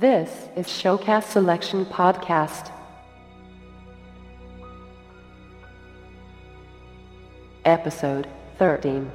This is Showcast Selection Podcast. Episode 13.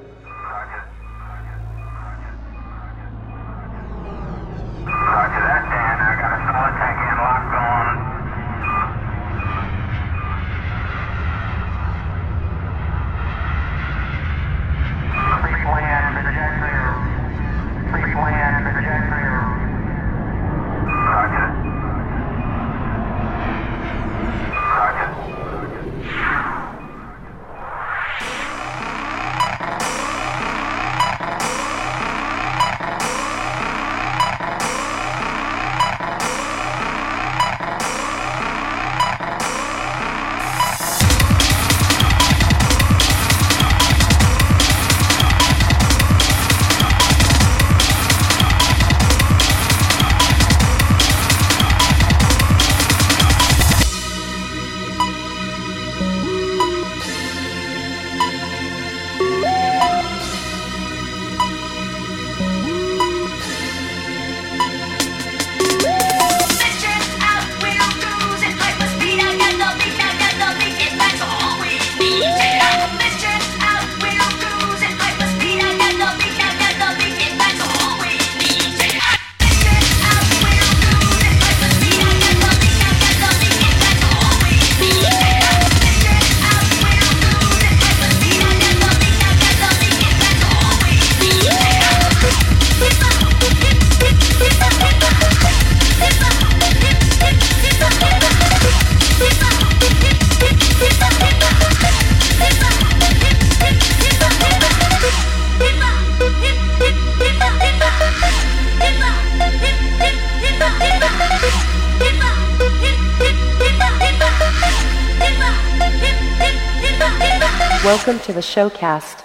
Welcome to the Showcast.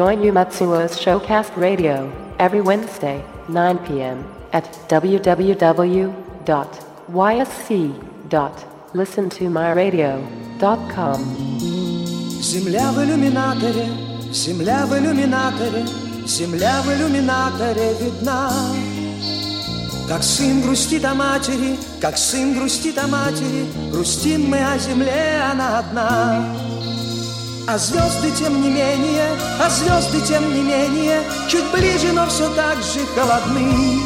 Join Umatsuo's Showcast Radio every Wednesday, 9 p.m. at www.ysc.listentomyradio.com. Земля в иллюминаторе, земля в иллюминаторе, земля в иллюминаторе видна. Как сын грустит о матери, как сын грустит о матери, грустим мы о земле, она одна. А звезды тем не менее, а звезды тем не менее, чуть ближе, но все так же холодны.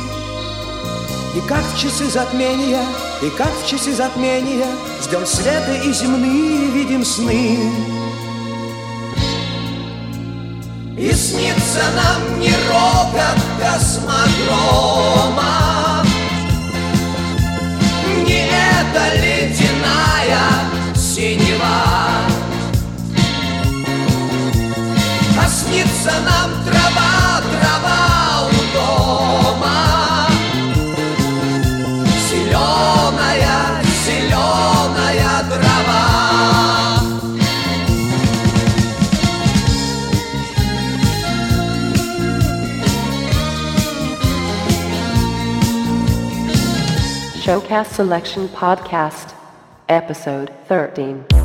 И как в часы затмения, и как в часы затмения, ждем света и земные видим сны. И снится нам не рокот космодрома, Не эта ледяная синева, снится нам трава, трава у дома, Зеленая, зеленая трава. Showcast Selection Podcast, Episode 13.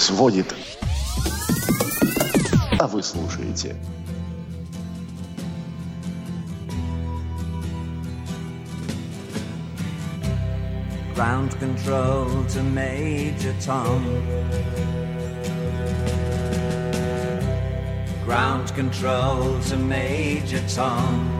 Сводит. А вы слушаете. Ground control to Major Tom. Ground control to Major Tom.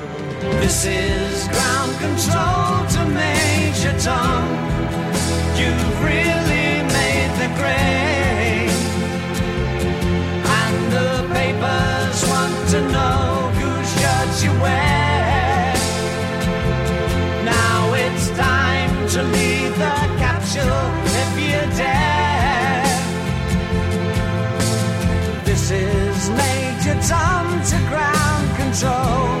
This is ground control to Major Tom. You've really made the grade. And the papers want to know whose shirts you wear. Now it's time to leave the capsule if you dare. This is Major Tom to ground control.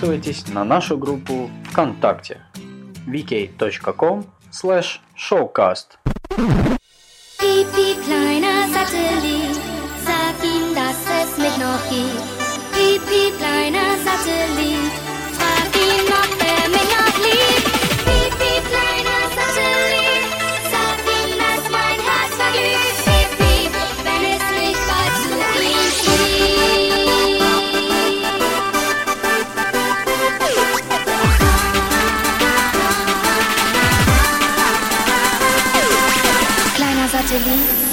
подписывайтесь на нашу группу ВКонтакте vk.com slash showcast. Satellit, sag ihm, dass es mich noch gibt. Pipi, kleiner Satellit, mentally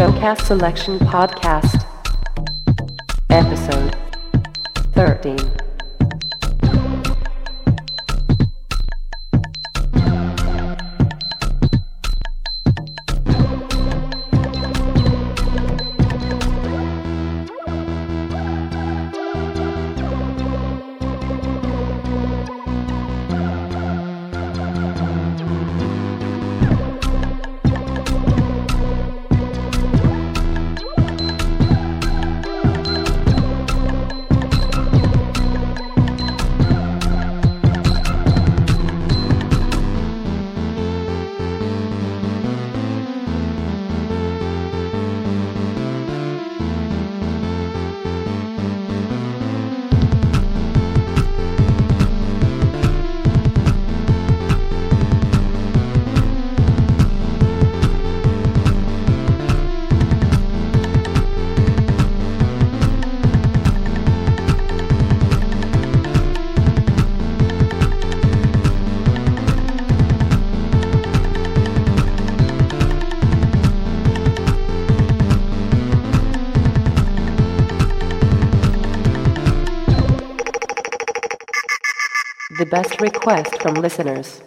Showcast Selection Podcast, Episode 13. Request from listeners.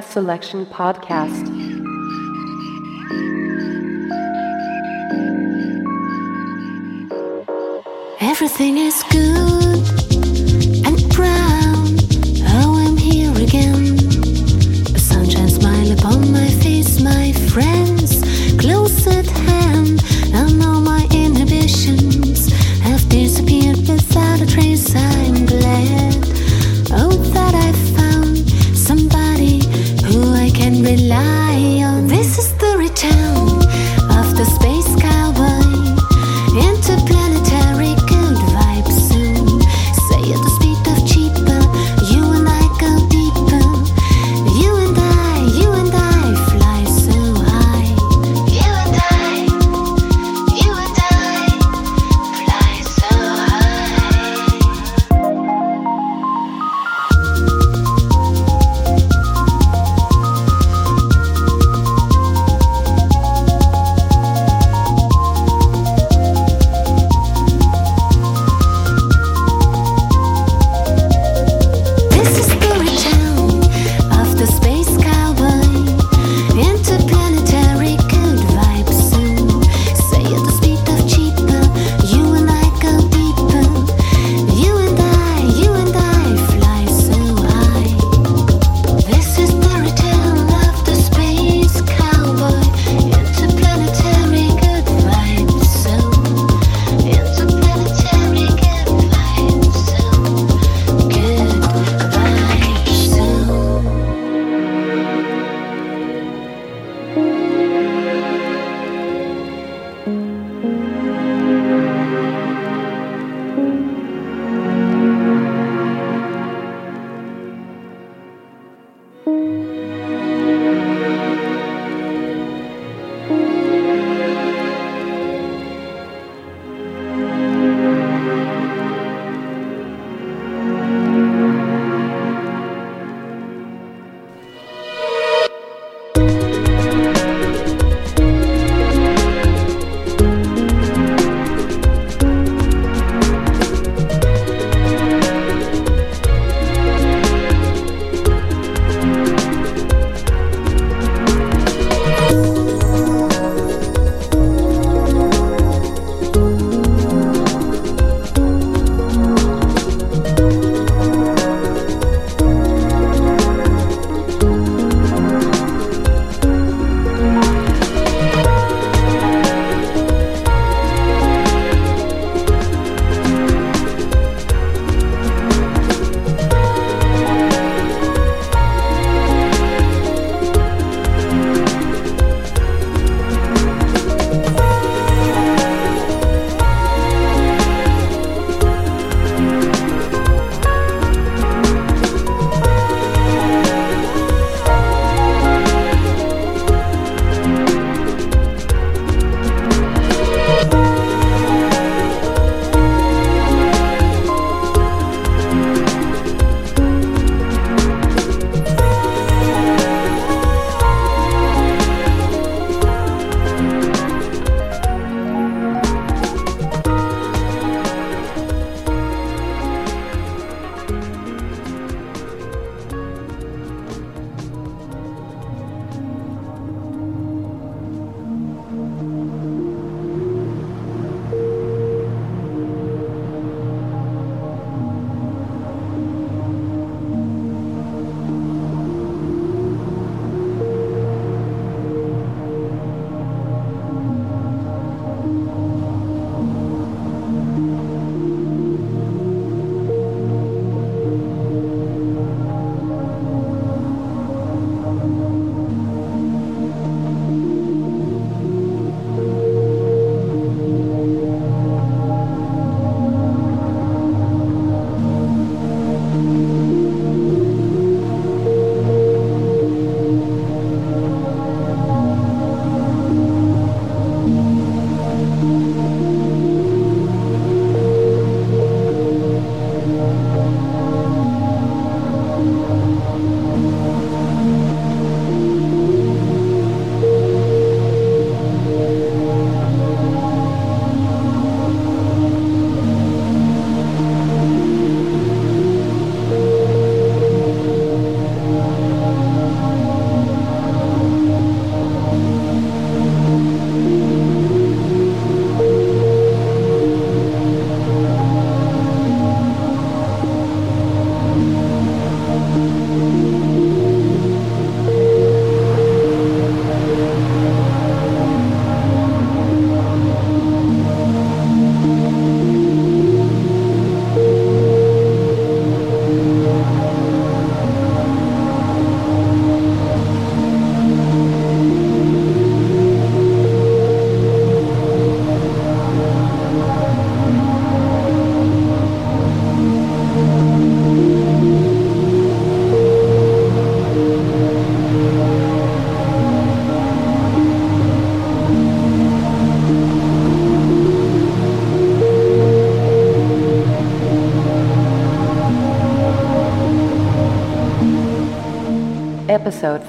Showcast Selection Podcast. Everything is good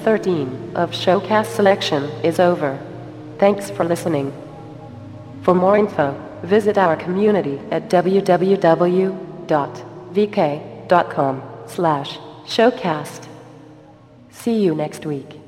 13 of Showcast Selection is over. Thanks for listening. For more info, visit our community at www.vk.com slash showcast. See you next week.